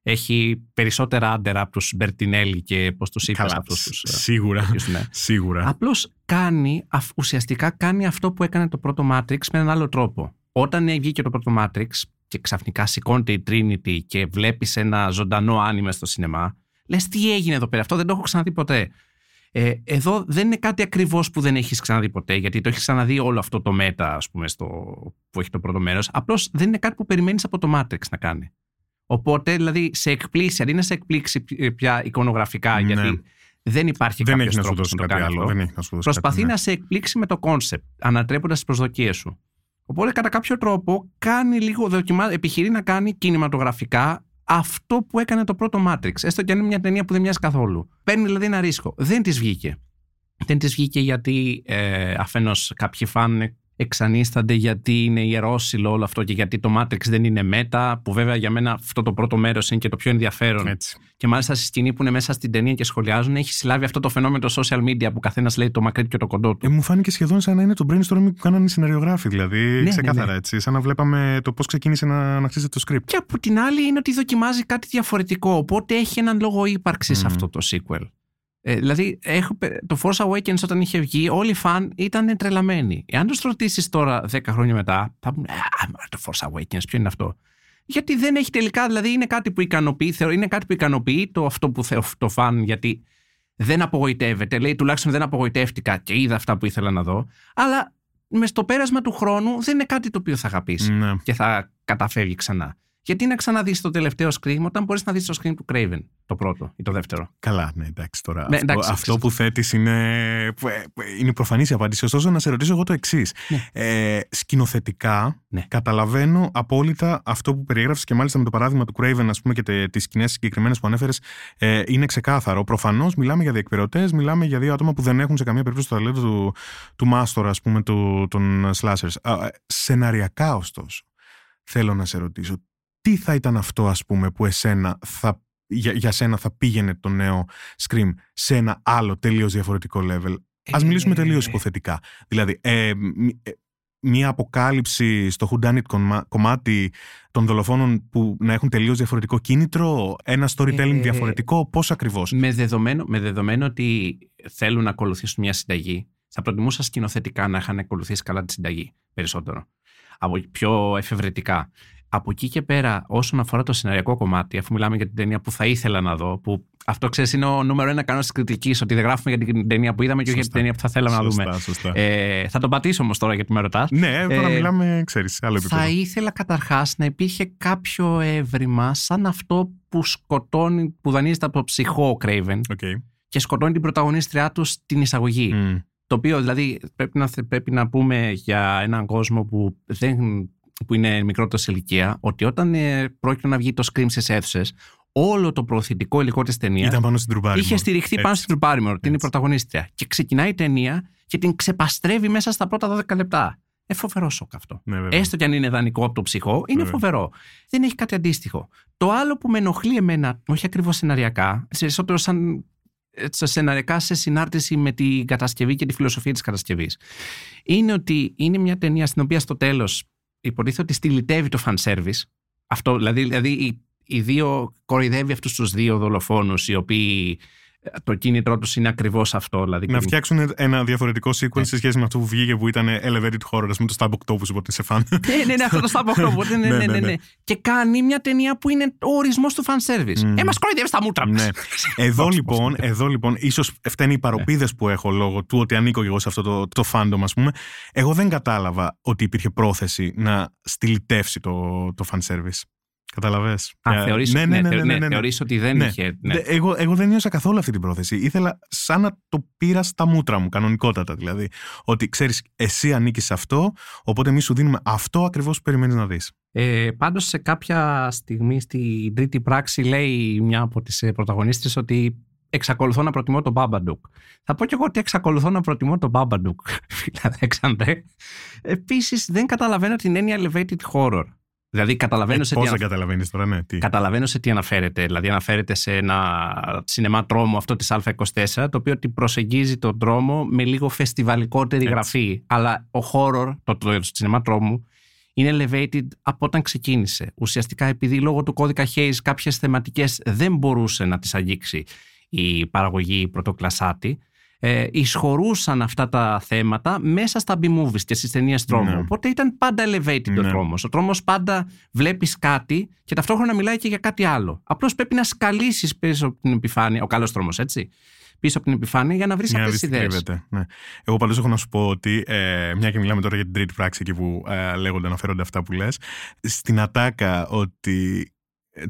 Έχει περισσότερα άντερα από τους Μπερτινέλη και πώς τους είπες Καλά, αυτούς τους... ε, Σίγουρα. τέτοιους, ναι. Σίγουρα. Απλώς κάνει, αφ- ουσιαστικά κάνει αυτό που έκανε το πρώτο Matrix με έναν άλλο τρόπο. Όταν βγήκε το πρώτο Matrix και ξαφνικά σηκώνεται η Trinity και βλέπεις ένα ζωντανό άνιμε στο σινεμά, λες τι έγινε εδώ πέρα, αυτό δεν το έχω ξαναδεί ποτέ. Ε, εδώ δεν είναι κάτι ακριβώς που δεν έχεις ξαναδεί ποτέ, γιατί το έχεις ξαναδεί όλο αυτό το μέτα, ας πούμε, στο, που έχει το πρώτο μέρος. Απλώς δεν είναι κάτι που περιμένεις από το Matrix να κάνει. Οπότε, δηλαδή, σε εκπλήσσει, αντί να σε εκπλήξει πια εικονογραφικά, Ναι. γιατί δεν υπάρχει δεν κάποιος έχεις να σου τρόπος δώσει το κάτι κάνει άλλο. αυτό. Δεν έχεις να σου δώσει Προσπαθεί κάτι, ναι. να σε εκπλήξει με το κόνσεπτ, ανατρέποντας τις προσδοκίες σου. Οπότε, κατά κάποιο τρόπο, κάνει λίγο δοκιμά, επιχειρεί να κάνει κινηματογραφικά αυτό που έκανε το πρώτο Matrix. Έστω και αν είναι μια ταινία που δεν μοιάζει καθόλου. Παίρνει δηλαδή ένα ρίσκο. Δεν της βγήκε. Δεν της βγήκε γιατί ε, αφενός κάποιοι φαν εξανίστανται γιατί είναι ιερόσιλο όλο αυτό και γιατί το Matrix δεν είναι μέτα, που βέβαια για μένα αυτό το πρώτο μέρος είναι και το πιο ενδιαφέρον. Έτσι. Και μάλιστα στη σκηνή που είναι μέσα στην ταινία και σχολιάζουν, έχει συλλάβει αυτό το φαινόμενο το social media που καθένας λέει το μακρύ και το κοντό του. Ε, μου φάνηκε σχεδόν σαν να είναι το brainstorming που κάνανε οι σεναριογράφοι. Δηλαδή, ναι, ξεκάθαρα ναι. έτσι. Σαν να βλέπαμε το πώς ξεκίνησε να, να χτίζεται το script. Και από την άλλη είναι ότι δοκιμάζει κάτι διαφορετικό. Οπότε έχει έναν λόγο ύπαρξης Μμμ. αυτό το sequel. Ε, δηλαδή, έχω, το Force Awakens όταν είχε βγει, όλοι οι φαν ήταν τρελαμένοι. Εάν τους ρωτήσεις τώρα 10 χρόνια μετά, θα πούνε Α, μα, το Force Awakens, ποιο είναι αυτό; Γιατί δεν έχει τελικά, δηλαδή είναι κάτι που ικανοποιεί, θεωρώ, είναι κάτι που ικανοποιεί το αυτό που θε, το φαν, γιατί δεν απογοητεύεται. Λέει τουλάχιστον δεν απογοητεύτηκα και είδα αυτά που ήθελα να δω. Αλλά μες στο πέρασμα του χρόνου δεν είναι κάτι το οποίο θα αγαπήσεις Ναι. και θα καταφεύγει ξανά. Γιατί να ξαναδείς το τελευταίο scream όταν μπορείς να δεις το scream του Craven, το πρώτο ή το δεύτερο; Καλά, ναι, εντάξει τώρα. Ναι, αυτό, εντάξει, αυτό που θέτεις είναι, είναι προφανής η απάντηση. Ωστόσο, να σε ρωτήσω εγώ το εξής. Ναι. Ε, σκηνοθετικά, Ναι. καταλαβαίνω απόλυτα αυτό που περιέγραψες και μάλιστα με το παράδειγμα του Craven, ας πούμε, και τις σκηνές συγκεκριμένες που ανέφερες, ε, είναι ξεκάθαρο. Προφανώς μιλάμε για διεκπαιρεωτέ, μιλάμε για δύο άτομα που δεν έχουν σε καμία περίπτωση το ταλέντο του, του μάστορα, ας πούμε, του, των slashers. Α, ε, σεναριακά, ωστόσο, θέλω να σε ρωτήσω, τι θα ήταν αυτό, ας πούμε, που εσένα θα, για, για σένα θα πήγαινε το νέο Scream σε ένα άλλο τελείως διαφορετικό level; Ας Ε, μιλήσουμε τελείως υποθετικά. Δηλαδή, ε, μ- ε, μία αποκάλυψη στο whodunit κομμα- κομμάτι των δολοφόνων που να έχουν τελείως διαφορετικό κίνητρο, ένα storytelling Ε, διαφορετικό, πώς ακριβώς; Με δεδομένο, με δεδομένο ότι θέλουν να ακολουθήσουν μια συνταγή, θα προτιμούσα σκηνοθετικά να είχαν ακολουθήσει καλά τη συνταγή περισσότερο. Από πιο εφευρετικά. Από εκεί και πέρα, όσον αφορά το σεναριακό κομμάτι, αφού μιλάμε για την ταινία που θα ήθελα να δω, που αυτό ξέρεις είναι ο νούμερο ένα κανόνας της κριτικής, ότι δεν γράφουμε για την ταινία που είδαμε και όχι για την Σωστά. ταινία που θα θέλαμε να Σωστά, δούμε. σωστά. Ε, θα τον πατήσω όμως τώρα γιατί με ρωτάς. ναι, τώρα ε, μιλάμε, ξέρεις, σε άλλο επίπεδο. Θα ήθελα καταρχάς να υπήρχε κάποιο εύρημα σαν αυτό που σκοτώνει, που δανείζεται από το Ψυχώ ο Craven Οκ. και σκοτώνει την πρωταγωνίστριά του στην εισαγωγή. Μμ. Το οποίο δηλαδή πρέπει να, πρέπει να πούμε για έναν κόσμο που, δεν, που είναι μικρότερο σε ηλικία ότι όταν ε, πρόκειται να βγει το Scream στις αίθουσες όλο το προωθητικό υλικό της ταινίας Ήταν πάνω στην τρουμπάρη. είχε στηριχθεί πάνω στην Drew Barrymore, την Έτσι. πρωταγωνίστρια. Και ξεκινάει η ταινία και την ξεπαστρεύει μέσα στα πρώτα 12 λεπτά. Ε, φοβερό σοκ αυτό. Ναι, βέβαια. Έστω κι αν είναι δανεικό από το ψυχό, είναι Βέβαια. φοβερό. Δεν έχει κάτι αντίστοιχο. Το άλλο που με ενοχλεί εμένα, όχι ακριβώς σεναριακά, περισσότερο σαν ε, σε σεναριακά σε συνάρτηση με την κατασκευή και τη φιλοσοφία της κατασκευής, είναι ότι είναι μια ταινία στην οποία στο τέλος υποτίθεται ότι στυλιτεύει το fan service. Αυτό, δηλαδή, δηλαδή οι, οι δύο κοροϊδεύει αυτούς τους δύο δολοφόνους, οι οποίοι ε, το κίνητρό τους είναι ακριβώς αυτό. Δηλαδή, Να και- φτιάξουν ένα διαφορετικό sequel Ναι. σε σχέση με αυτό που βγήκε που ήταν elevated horror, ας πούμε το Stab Octopus, οπότε είσαι fan. ναι, ναι, ναι, αυτό το Stab Octopus. Ναι, ναι, Ναι, ναι, ναι, ναι, ναι. ναι. Και κάνει μια ταινία που είναι ο ορισμός του fan service. Μμμ. Ε, μας κοροϊδεύει τα μούτρα μας. ναι. Εδώ Πώς, λοιπόν, πώς. εδώ λοιπόν, ίσως φταίνει οι παροπίδες που έχω λόγω του ότι ανήκω και εγώ σε αυτό το, το fandom, ας πούμε. Εγώ δεν κατάλαβα ότι υπήρχε πρόθεση να στυλιτεύσει το, το fan service. Καταλαβες. Α, Ε, θεωρείς, ναι, ναι, ναι, ναι, θε- ναι, ναι. θεωρείς ότι δεν Ναι. είχε. Ναι. Δε- Εγώ, εγώ δεν νιώσα καθόλου αυτή την πρόθεση. Ήθελα σαν να το πήρα στα μούτρα μου, κανονικότατα δηλαδή. Ότι ξέρεις, εσύ ανήκεις σε αυτό, οπότε εμείς σου δίνουμε αυτό ακριβώς που περιμένεις να δεις. Ε, πάντως σε κάποια στιγμή στην τρίτη πράξη λέει μια από τις ε, πρωταγωνίστρες ότι εξακολουθώ να προτιμώ τον Μπάμπαντουκ. Θα πω κι εγώ ότι εξακολουθώ να προτιμώ τον Μπάμπαντουκ, φίλε Αλέξανδρε. Επίσης δεν καταλαβαίνω την έννοια elevated horror. Δηλαδή καταλαβαίνω, Ε, σε, πώς τι δεν ανα- καταλαβαίνεις τώρα, ναι. Τι. καταλαβαίνω σε τι αναφέρεται. Δηλαδή αναφέρεται σε ένα σινεμά τρόμο αυτό της Α24 το οποίο την προσεγγίζει τον τρόμο με λίγο φεστιβαλικότερη Έτσι. γραφή. Αλλά ο horror, το, το, το σινεμά τρόμου, είναι elevated από όταν ξεκίνησε. Ουσιαστικά επειδή λόγω του κώδικα Hayes κάποιες θεματικές δεν μπορούσε να τις αγγίξει η παραγωγή πρωτοκλασάτη, ε, εισχωρούσαν αυτά τα θέματα μέσα στα B-movies και στις ταινίες τρόμου. Ναι. Οπότε ήταν πάντα elevated ο Ναι. τρόμος. Ο τρόμος πάντα βλέπεις κάτι και ταυτόχρονα μιλάει και για κάτι άλλο. Απλώς πρέπει να σκαλίσεις πίσω από την επιφάνεια, ο καλός τρόμος έτσι, πίσω από την επιφάνεια για να βρεις Για να αυτές δεις τις τι ιδέες. κρύβεται, Ναι. Εγώ πάντως έχω να σου πω ότι, ε, μια και μιλάμε τώρα για την τρίτη πράξη εκεί που ε, λέγονται, αναφέρονται αυτά που λες, στην ατάκα ότι ε,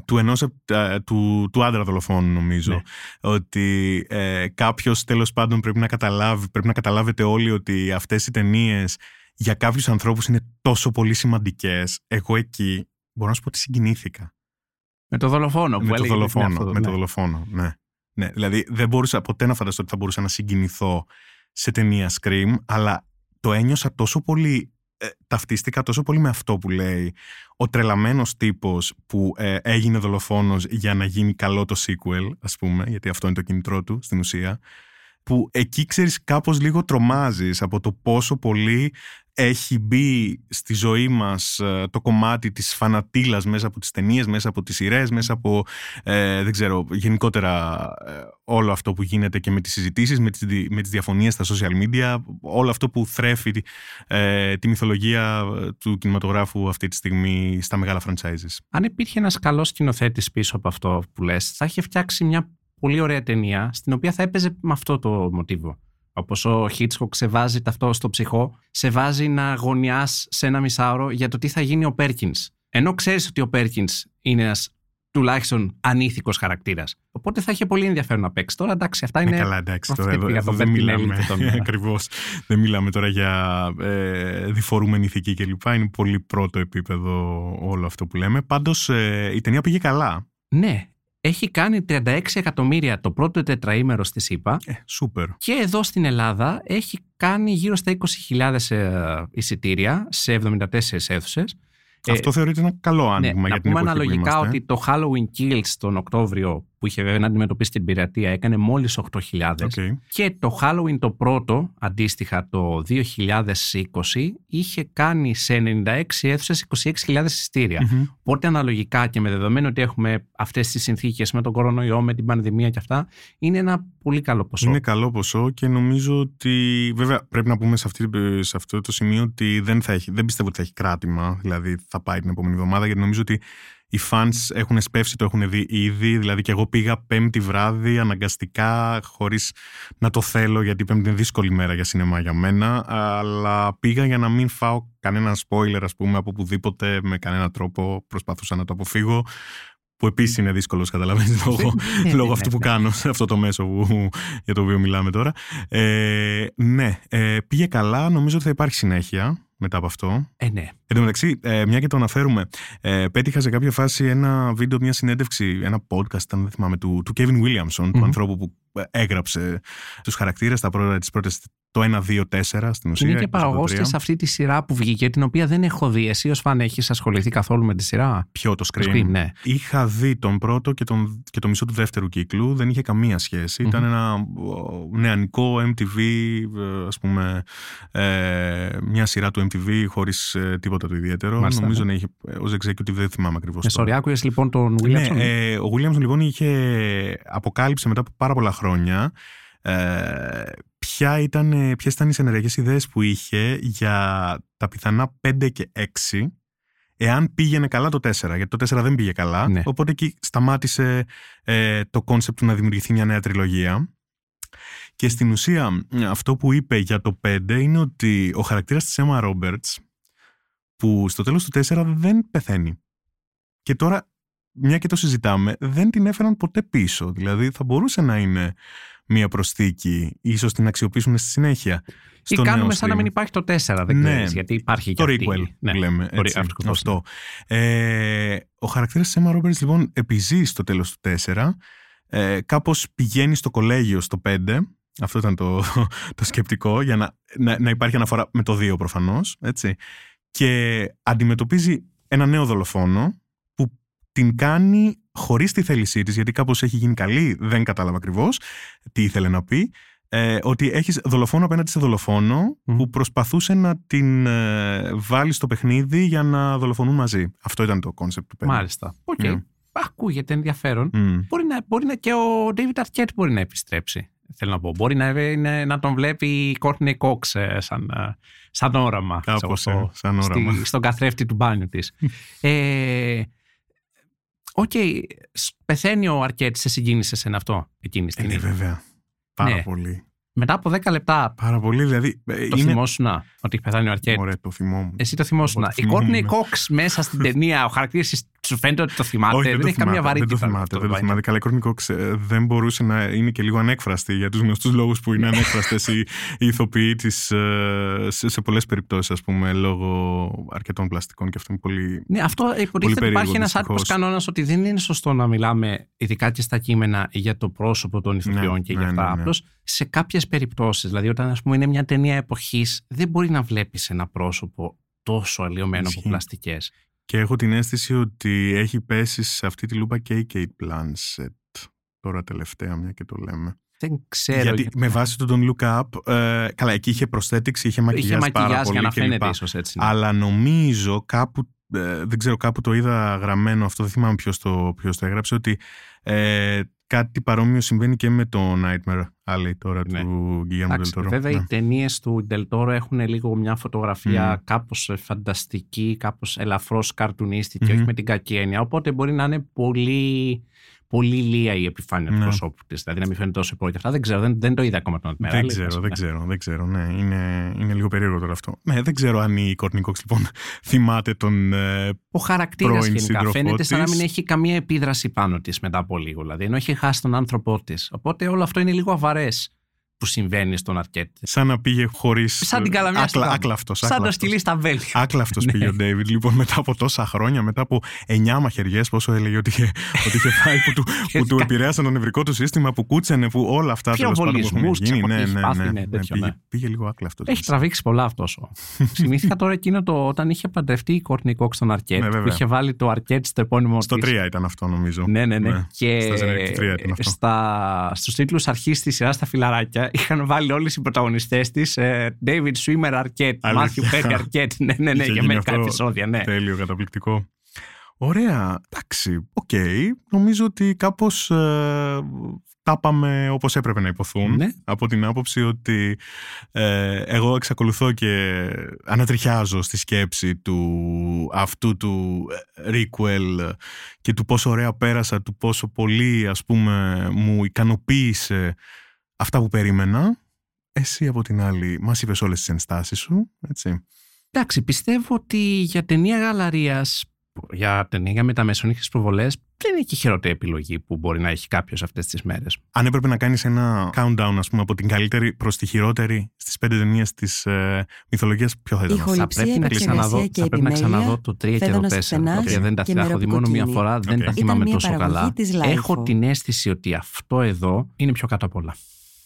του ενός ε, του, του άντρα δολοφόνου νομίζω Ναι. ότι ε, κάποιος τέλος πάντων πρέπει να καταλάβει πρέπει να καταλάβετε όλοι ότι αυτές οι ταινίες για κάποιους ανθρώπους είναι τόσο πολύ σημαντικές εγώ εκεί μπορώ να σου πω ότι συγκινήθηκα Με το δολοφόνο που με το έλεγε δολοφόνο. αυτό, με ναι. το δολοφόνο, ναι. ναι. Δηλαδή δεν μπορούσα ποτέ να φανταστώ ότι θα μπορούσα να συγκινηθώ σε ταινία Scream, αλλά το ένιωσα τόσο πολύ. Ε, ταυτίστηκα τόσο πολύ με αυτό που λέει ο τρελαμένος τύπος που ε, έγινε δολοφόνος για να γίνει καλό το sequel ας πούμε γιατί αυτό είναι το κινητρό του στην ουσία που εκεί ξέρεις κάπως λίγο τρομάζεις από το πόσο πολύ έχει μπει στη ζωή μας ε, το κομμάτι της φανατήλας μέσα από τις ταινίες, μέσα από τις σειρές, μέσα από, ε, δεν ξέρω, γενικότερα ε, όλο αυτό που γίνεται και με τις συζητήσεις, με τις, δι- με τις διαφωνίες στα social media, όλο αυτό που θρέφει ε, τη μυθολογία ε, του κινηματογράφου αυτή τη στιγμή στα μεγάλα franchises. Αν υπήρχε ένας καλός σκηνοθέτης πίσω από αυτό που λες, θα είχε φτιάξει μια πολύ ωραία ταινία στην οποία θα έπαιζε με αυτό το μοτίβο. Όπως ο Χίτσκοκ σε βάζει αυτό στο ψυχό, σε βάζει να αγωνιάς σε ένα μισάωρο για το τι θα γίνει ο Πέρκινς. Ενώ ξέρεις ότι ο Πέρκινς είναι ένας τουλάχιστον ανήθικος χαρακτήρας. Οπότε θα είχε πολύ ενδιαφέρον να παίξει. Τώρα εντάξει, αυτά είναι... Ε, καλά, εντάξει, αυτή τώρα εδώ, για εδώ το δεν Bertinelli μιλάμε. και τον- Ακριβώς. Δεν μιλάμε τώρα για ε, διφορούμενη ηθική κλπ. Είναι πολύ πρώτο επίπεδο όλο αυτό που λέμε. Πάντως ε, η ταινία πήγε καλά. Ναι, έχει κάνει 36 εκατομμύρια το πρώτο τετραήμερο στη ΣΥΠΑ Ε, σούπερ. Και εδώ στην Ελλάδα έχει κάνει γύρω στα 20.000 ε, εισιτήρια σε 74 αίθουσες. Αυτό θεωρείται ένα καλό άνοιγμα ναι, για να την πούμε εποχή που αναλογικά είμαστε. ότι το Halloween Kills τον Οκτώβριο που είχε βέβαια να αντιμετωπίσει την πειρατεία έκανε μόλις 8.000 Οκ. και το Halloween το πρώτο αντίστοιχα το 2020 είχε κάνει σε 96 αίθουσες 26.000 εισιτήρια. Μμμ. Οπότε αναλογικά και με δεδομένο ότι έχουμε αυτές τις συνθήκες με τον κορονοϊό, με την πανδημία και αυτά, είναι ένα πολύ καλό ποσό. Είναι καλό ποσό και νομίζω ότι. Βέβαια, πρέπει να πούμε σε, αυτή, σε αυτό το σημείο ότι δεν, θα έχει, δεν πιστεύω ότι θα έχει κράτημα. Δηλαδή, θα πάει την επόμενη εβδομάδα, γιατί νομίζω ότι οι fans έχουν σπεύσει, το έχουν δει ήδη. Δηλαδή, και εγώ πήγα πέμπτη βράδυ αναγκαστικά, χωρίς να το θέλω, γιατί πέμπτη είναι δύσκολη μέρα για σινεμά για μένα. Αλλά πήγα για να μην φάω κανένα spoiler, ας πούμε, από οπουδήποτε με κανένα τρόπο. Προσπαθούσα να το αποφύγω. Που επίσης είναι δύσκολος, καταλαβαίνεις, λόγω, Ναι, λόγω ναι, αυτού ναι. που κάνω σε αυτό το μέσο που, για το οποίο μιλάμε τώρα. Ε, ναι, ε, πήγε καλά. Νομίζω ότι θα υπάρχει συνέχεια μετά από αυτό. Ε, ναι. Εν τω μεταξύ, ε, μια και το αναφέρουμε, ε, πέτυχα σε κάποια φάση ένα βίντεο, μια συνέντευξη, ένα podcast, αν δεν θυμάμαι, του, του Kevin Williamson, του Μμμ. ανθρώπου που ε, έγραψε τους χαρακτήρες, τα πρώτα, τις πρώτες, το 1, 2, 4 στην ουσία. είναι και εκτός από το παραγωγό τρία. σε αυτή τη σειρά που βγήκε, την οποία δεν έχω δει. Εσύ ως φαν έχεις ασχοληθεί καθόλου με τη σειρά; Ποιο το Scream; Scream, ναι. Είχα δει τον πρώτο και, τον, και το μισό του δεύτερου κύκλου. Δεν είχε καμία σχέση. Μμμ. Ήταν ένα ο, νεανικό MTV, ε, ας πούμε, ε, μια σειρά του MTV χωρίς ε, τίποτα το ιδιαίτερο. Μάλιστα, Νομίζω ναι. να είχε, ε, ως executive δεν θυμάμαι ακριβώς. Με τώρα. σοριάκουες λοιπόν τον Ναι, Williamson; ε, ο Williamson λοιπόν είχε αποκάλυψε μετά από πάρα πολλά χρόνια ε, ποια ήταν, ποιες ήταν οι ενεργές ιδέες που είχε για τα πιθανά 5 και 6 εάν πήγαινε καλά το 4, γιατί το 4 δεν πήγε καλά. Ναι. Οπότε εκεί σταμάτησε ε, το κόνσεπτ του να δημιουργηθεί μια νέα τριλογία. Και στην ουσία αυτό που είπε για το 5 είναι ότι ο χαρακτήρας της Emma Roberts που στο τέλος του 4 δεν πεθαίνει. Και τώρα, μια και το συζητάμε, δεν την έφεραν ποτέ πίσω. Δηλαδή θα μπορούσε να είναι μια προσθήκη, ίσως την αξιοποιήσουν στη συνέχεια. Ή στο κάνουμε νέο σαν να stream. μην υπάρχει το 4, δεν Ναι. ξέρεις, γιατί υπάρχει και Το αυτή. requel Ναι, λέμε. το Έτσι, re- ακριβώς, αυτό. Ε, ο χαρακτήρας της Emma Roberts λοιπόν επιζεί στο τέλος του 4. Ε, κάπως πηγαίνει στο κολέγιο στο 5. Αυτό ήταν το, το σκεπτικό για να, να, να υπάρχει αναφορά με το 2 προφανώς. Έτσι. Και αντιμετωπίζει ένα νέο δολοφόνο που την κάνει χωρίς τη θέλησή της γιατί κάπως έχει γίνει καλή, δεν κατάλαβα ακριβώς τι ήθελε να πει ε, ότι έχεις δολοφόνο απέναντι σε δολοφόνο Μμμ. που προσπαθούσε να την ε, βάλει στο παιχνίδι για να δολοφονούν μαζί. Αυτό ήταν το κόνσεπτ του πέντε. Μάλιστα. Οκ. Ναι. Ακούγεται ενδιαφέρον. Μμ. Μπορεί, να, μπορεί να και ο David Arquette μπορεί να επιστρέψει. Θέλω να πω. Μπορεί να, είναι, να τον βλέπει η Courtney Cox ε, σαν, ε, σαν όραμα. Κάπως, ξέρω, ε, σαν στη- όραμα. στον καθρέφτη του μπάνιου της. ε, Οκ, σ- πεθαίνει ο Αρκέτ, σε συγκίνησε σε αυτό εκείνη τη Ε, ναι, στιγμή. βέβαια. Πάρα Ναι. πολύ. Μετά από 10 λεπτά Πάρα πολύ. Δηλαδή, ε, το είναι... θυμόσουν ότι έχει πεθάνει ο Αρκέτ. Ωραία, το θυμόμουν. Εσύ το θυμόσουν. Εγώ το Η Courtney θυμόμουν. Cox μέσα στην ταινία, ο χαρακτήρας σου φαίνεται ότι το θυμάται. Όχι, δεν, το έχει καμία θυμάται, βαρύτητα. Δεν το θυμάται. αυτό Δεν το το θυμάται. Καλά, η Courtney Cox ε, δεν μπορούσε να είναι και λίγο ανέκφραστη για τους γνωστούς λόγους που είναι ανέκφραστες οι, οι ηθοποιοί της σε, σε πολλές περιπτώσεις, ας πούμε, λόγω αρκετών πλαστικών και αυτό είναι πολύ. Ναι, αυτό υποτίθεται ότι περίεργο, υπάρχει ένα δυστυχώς. άρθρο κανόνας ότι δεν είναι σωστό να μιλάμε, ειδικά και στα κείμενα, για το πρόσωπο των ηθοποιών Ναι, και ναι, για αυτά. ναι, ναι. Απλώς σε κάποιες περιπτώσεις, δηλαδή όταν ας πούμε, είναι μια ταινία εποχής, δεν μπορεί να βλέπεις ένα πρόσωπο τόσο αλλοιωμένο από Ισχύει. πλαστικές. Και έχω την αίσθηση ότι έχει πέσει σε αυτή τη λούπα και η Kate Blanchett. Τώρα τελευταία, μια και το λέμε. Δεν ξέρω. Γιατί με βάση το Don't Look Up, ε, καλά, εκεί είχε προσθέτηξη, είχε μακιγιάζ, Είχε πάρα μακιγιάζ πολύ για να κλπ. φαίνεται ίσως έτσι. ναι. Αλλά νομίζω κάπου, ε, δεν ξέρω, κάπου το είδα γραμμένο αυτό, δεν θυμάμαι ποιος το, ποιος το έγραψε, ότι ε, κάτι παρόμοιο συμβαίνει και με το Nightmare Alley τώρα Ναι. του Guillermo del Εντάξει, Toro. βέβαια Ναι. οι ταινίες του Del Toro έχουν λίγο μια φωτογραφία Μμ. κάπως ε, φανταστική, κάπως ελαφρώς καρτουνίστικη, Μμμ. όχι με την κακή έννοια. Οπότε μπορεί να είναι πολύ, πολύ λία η επιφάνεια του Ναι. προσώπου της. Δηλαδή να μην φαίνεται τόσο υπόλοιπα. Αυτά δεν ξέρω, δεν, δεν το είδα ακόμα τον Nightmare Δεν Alley, ξέρω, ναι. δεν ξέρω, δεν ξέρω. Ναι, είναι, είναι λίγο περίεργο τώρα αυτό. Ναι, δεν ξέρω αν η Courtney Cox λοιπόν θυμάται τον. Ε, Ο χαρακτήρας πρώην γενικά σύντροφό φαίνεται σαν να της. μην έχει καμία επίδραση πάνω της μετά από λίγο. Δηλαδή, ενώ έχει χάσει τον άνθρωπό της. Οπότε όλο αυτό είναι λίγο αβαρές που συμβαίνει στον Αρκέτ. σαν να πήγε χωρίς. Σαν την καλαμιά στο Άκλα, γάμο. άκλαυτος, Σαν το άκλαυτος. σκυλί στα βέλη. Άκλαυτος Ναι. πήγε ο Ντέιβιντ λοιπόν μετά από τόσα χρόνια, μετά από εννιά μαχαιριές, πόσο έλεγε ότι είχε, ότι είχε φάει, που του, που του επηρέασαν το νευρικό του σύστημα, που κούτσανε, που όλα αυτά τέλος πάντων που έχουν Πυροβολισμούς, γίνει. ξέρω, Ναι, έχει ναι, πάθει, ναι, ναι, ναι, τέτοιο, πήγε, ναι. πήγε λίγο άκλαυτος. Έχει τραβήξει πολλά αυτός. Θυμήθηκα τώρα εκείνο το όταν είχε παντρευτεί η Courtney Cox στον Αρκέτ, Ναι, που βέβαια. είχε βάλει το Αρκέτ στο επώνυμο Στο της. 3 ήταν αυτό νομίζω. Ναι, ναι, ναι. Ναι, Και στα generic του τρία ήταν αυτό. στα, στους τίτλους αρχής της σειράς στα φιλαράκια είχαν βάλει όλες οι πρωταγωνιστές της ε, David Swimmer Arquette, Αλήθεια. Matthew Perry Arquette. Ναι, ναι, ναι, Είχε για γίνει μερικά αυτό επεισόδια, ναι. Τέλειο, καταπληκτικό. Ωραία, εντάξει, οκ. Νομίζω ότι κάπως ε, τα είπαμε όπως έπρεπε να ειπωθούν. Ναι. Από την άποψη ότι ε, εγώ εξακολουθώ και ανατριχιάζω στη σκέψη του αυτού του ε, requel και του πόσο ωραία πέρασα, του πόσο πολύ ας πούμε μου ικανοποίησε αυτά που περίμενα. Εσύ από την άλλη μας είπες όλες τις ενστάσεις σου, έτσι. Εντάξει, πιστεύω ότι για ταινία γαλαρίας, για ταινία για μεταμεσονύχες προβολές, δεν είναι και η χειρότερη επιλογή που μπορεί να έχει κάποιος αυτές τις μέρες. Αν έπρεπε να κάνεις ένα countdown, ας πούμε, από την καλύτερη προς τη χειρότερη στις πέντε ταινίες της ε, μυθολογίας, ποιο θα ήταν αυτό; Θα Ηχοληψία, πρέπει, να ξαναδώ, επεξεργασία και θα πρέπει να επιμέλεια, ξαναδώ το 3 και το φέδωνας 4. στενάς Τα οποία δεν τα και τα έχω δει μόνο μία μεροκοκκίνη. φορά, δεν Οκ. τα Ήταν θυμάμαι μια τόσο παραγωγή καλά. της Lifeo. Έχω την αίσθηση ότι αυτό εδώ είναι πιο κάτω απ' όλα.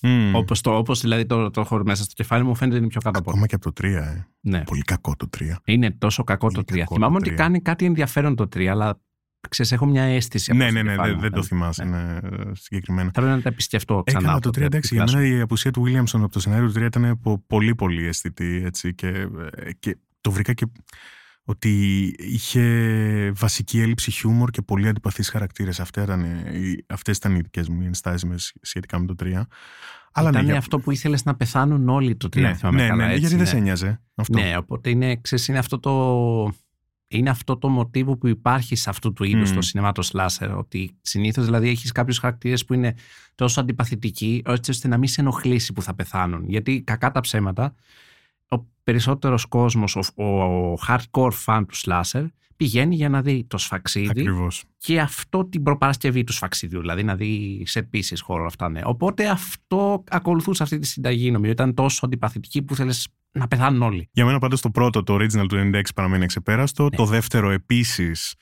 Μμμ. Όπως, το, όπως δηλαδή το, το έχω μέσα στο κεφάλι μου φαίνεται είναι πιο κάτω απ' όλα. Ακόμα και από το 3, ε. Ναι. Πολύ κακό το 3. Είναι τόσο κακό Είναι το 3. κακό Θυμάμαι το ότι τρία. κάνει κάτι ενδιαφέρον το 3, αλλά ξέρεις, έχω μια αίσθηση. από Ναι, το ναι, ναι, κεφάλι δεν, μου. δεν το Ναι. θυμάσαι Ναι. ναι, ε, συγκεκριμένα. Θέλω να τα επισκεφτώ Ε, ξανά. καλά, το 3 τρία, εντάξει, για τουλάχιστον. μένα η απουσία του Williamson από το σενάριο του 3 ήταν πο- πολύ πολύ αισθητή έτσι, και, ε, και το βρήκα και ότι είχε βασική έλλειψη χιούμορ και πολύ αντιπαθείς χαρακτήρες. Αυτές ήταν, οι- αυτές ήταν οι δικές μου ενστάσεις με σ- σχετικά με το 3. Αλλά Ήταν ναι, για- αυτό που ήθελες να πεθάνουν όλοι το 3, ναι, θυμάμαι ναι, καλά. ναι, έτσι, γιατί δεν ναι. σε ένοιαζε αυτό; Ναι, οπότε είναι, ξέρεις, είναι αυτό το... Είναι αυτό το μοτίβο που υπάρχει σε αυτού του είδους Μμμ. το σινεμά το σλάσερ. Ότι συνήθως δηλαδή έχεις κάποιους χαρακτήρες που είναι τόσο αντιπαθητικοί, έτσι ώστε να μην σε ενοχλήσει που θα πεθάνουν. Γιατί κακά τα ψέματα, ο περισσότερος κόσμος, ο, ο, ο hardcore fan του slasher, πηγαίνει για να δει το σφαξίδι Ακριβώς. και αυτό την προπαρασκευή του σφαξίδιου, δηλαδή να δει σε επίση χώρο αυτά. Ναι. Οπότε αυτό ακολουθούσε αυτή τη συνταγή, νομίζω. Ήταν τόσο αντιπαθητική που θέλει να πεθάνουν όλοι. Για μένα πάντως το πρώτο, το original του 96 παραμένει εξεπέραστο. Το δεύτερο επίσης,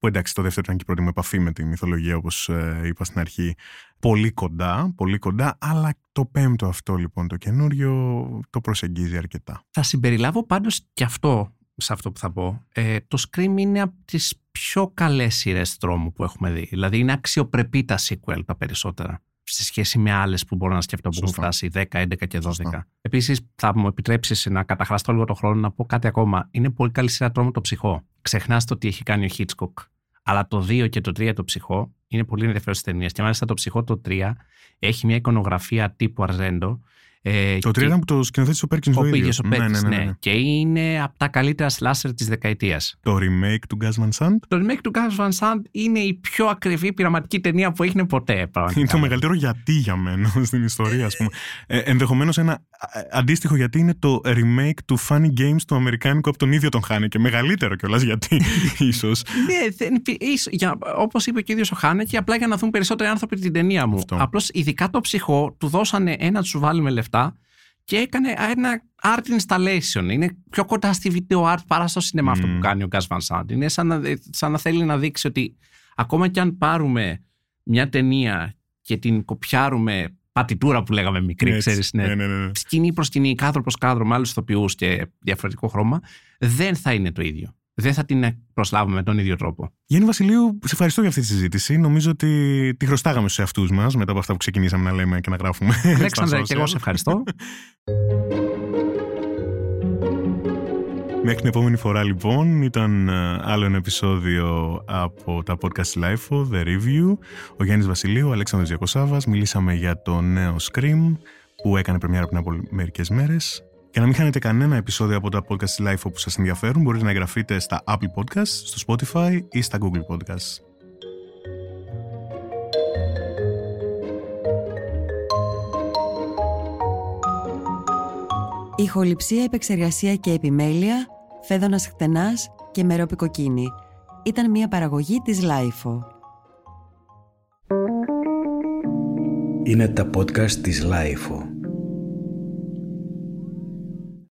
που εντάξει το δεύτερο ήταν και η πρώτη μου επαφή με τη μυθολογία όπως ε, είπα στην αρχή, πολύ κοντά, πολύ κοντά, αλλά το πέμπτο αυτό λοιπόν το καινούριο το προσεγγίζει αρκετά. Θα συμπεριλάβω πάντως και αυτό σε αυτό που θα πω. Ε, το Scream είναι από τις πιο καλές σειρές τρόμου που έχουμε δει. Δηλαδή είναι αξιοπρεπή τα sequel τα περισσότερα σε σχέση με άλλες που μπορώ να σκεφτώ που έχουν Σωστά. φτάσει 10, 11 και 12. Σωστά. Επίσης, θα μου επιτρέψεις να καταχραστώ λίγο το χρόνο να πω κάτι ακόμα. Είναι πολύ καλή σειρά τρόμου το ψυχό. Ξεχνάς το τι έχει κάνει ο Hitchcock. Αλλά το 2 και το 3 το ψυχό είναι πολύ ενδιαφέρουσες ταινίες. Και μάλιστα το ψυχό το 3 έχει μια εικονογραφία τύπου Αρζέντο. Ε, Το και- τρία ήταν που το σκηνοθέτησε ο Πέρκινς ο ο ίδιος. πήγες ο Ναι, Πέρκινς, ναι, ναι, ναι. ναι. Και είναι από τα καλύτερα slasher της δεκαετίας. Το remake του Gus Van Sant; Το remake του Gus Van Sant είναι η πιο ακριβή πειραματική ταινία που έγινε ποτέ. πραγματικά. είναι το μεγαλύτερο γιατί για μένα στην ιστορία, ας πούμε. Ε, ενδεχομένως ένα ε, αντίστοιχο γιατί είναι το remake του Funny Games του Αμερικάνικου από τον ίδιο τον Χάνε και μεγαλύτερο κιόλας γιατί ίσως. Ναι, δεν υπή- ίσο- για- όπως είπε και ο ίδιος ο Χάνεκη, απλά για να δουν περισσότεροι άνθρωποι την ταινία μου. Αυτό. Απλώς ειδικά το ψυχό, του δώσανε ένα, του σου βάλουμε λεφτά και έκανε ένα art installation. Είναι πιο κοντά στη video art παρά στο σινεμά αυτό Μμμ. που κάνει ο Gus Van Sant. Είναι σαν να, σαν να θέλει να δείξει ότι ακόμα κι αν πάρουμε μια ταινία και την κοπιάρουμε πατητούρα που λέγαμε μικρή, Έτσι. ξέρεις, ναι, Ναι, ναι, ναι. σκηνή προς σκηνή, κάδρο προς κάδρο με άλλους ηθοποιούς και διαφορετικό χρώμα, δεν θα είναι το ίδιο. Δεν θα την προσλάβουμε με τον ίδιο τρόπο. Γιάννη Βασιλείου, σε ευχαριστώ για αυτή τη συζήτηση. Νομίζω ότι τη χρωστάγαμε στους εαυτούς μας μετά από αυτά που ξεκινήσαμε να λέμε και να γράφουμε. στα Αλέξανδρα, και εγώ social. σε ευχαριστώ. Μέχρι την επόμενη φορά λοιπόν ήταν ε, άλλο ένα επεισόδιο από τα podcast LIFO, The Review. Ο Γιάννης Βασιλείου, ο Αλέξανδρος Διακοσάβας. Μιλήσαμε για το νέο Scream που έκανε πρεμιέρα πριν από μερικές μέρες. Για να μην χάνετε κανένα επεισόδιο από τα podcast LIFO που σας ενδιαφέρουν μπορείτε να εγγραφείτε στα Apple Podcasts, στο Spotify ή στα Google Podcasts. Ηχοληψία, επεξεργασία και επιμέλεια, φέδωνας χτενάς και μερόπι κοκκίνη. Ήταν μια παραγωγή της Λάιφο. Είναι τα podcast της Λάιφο.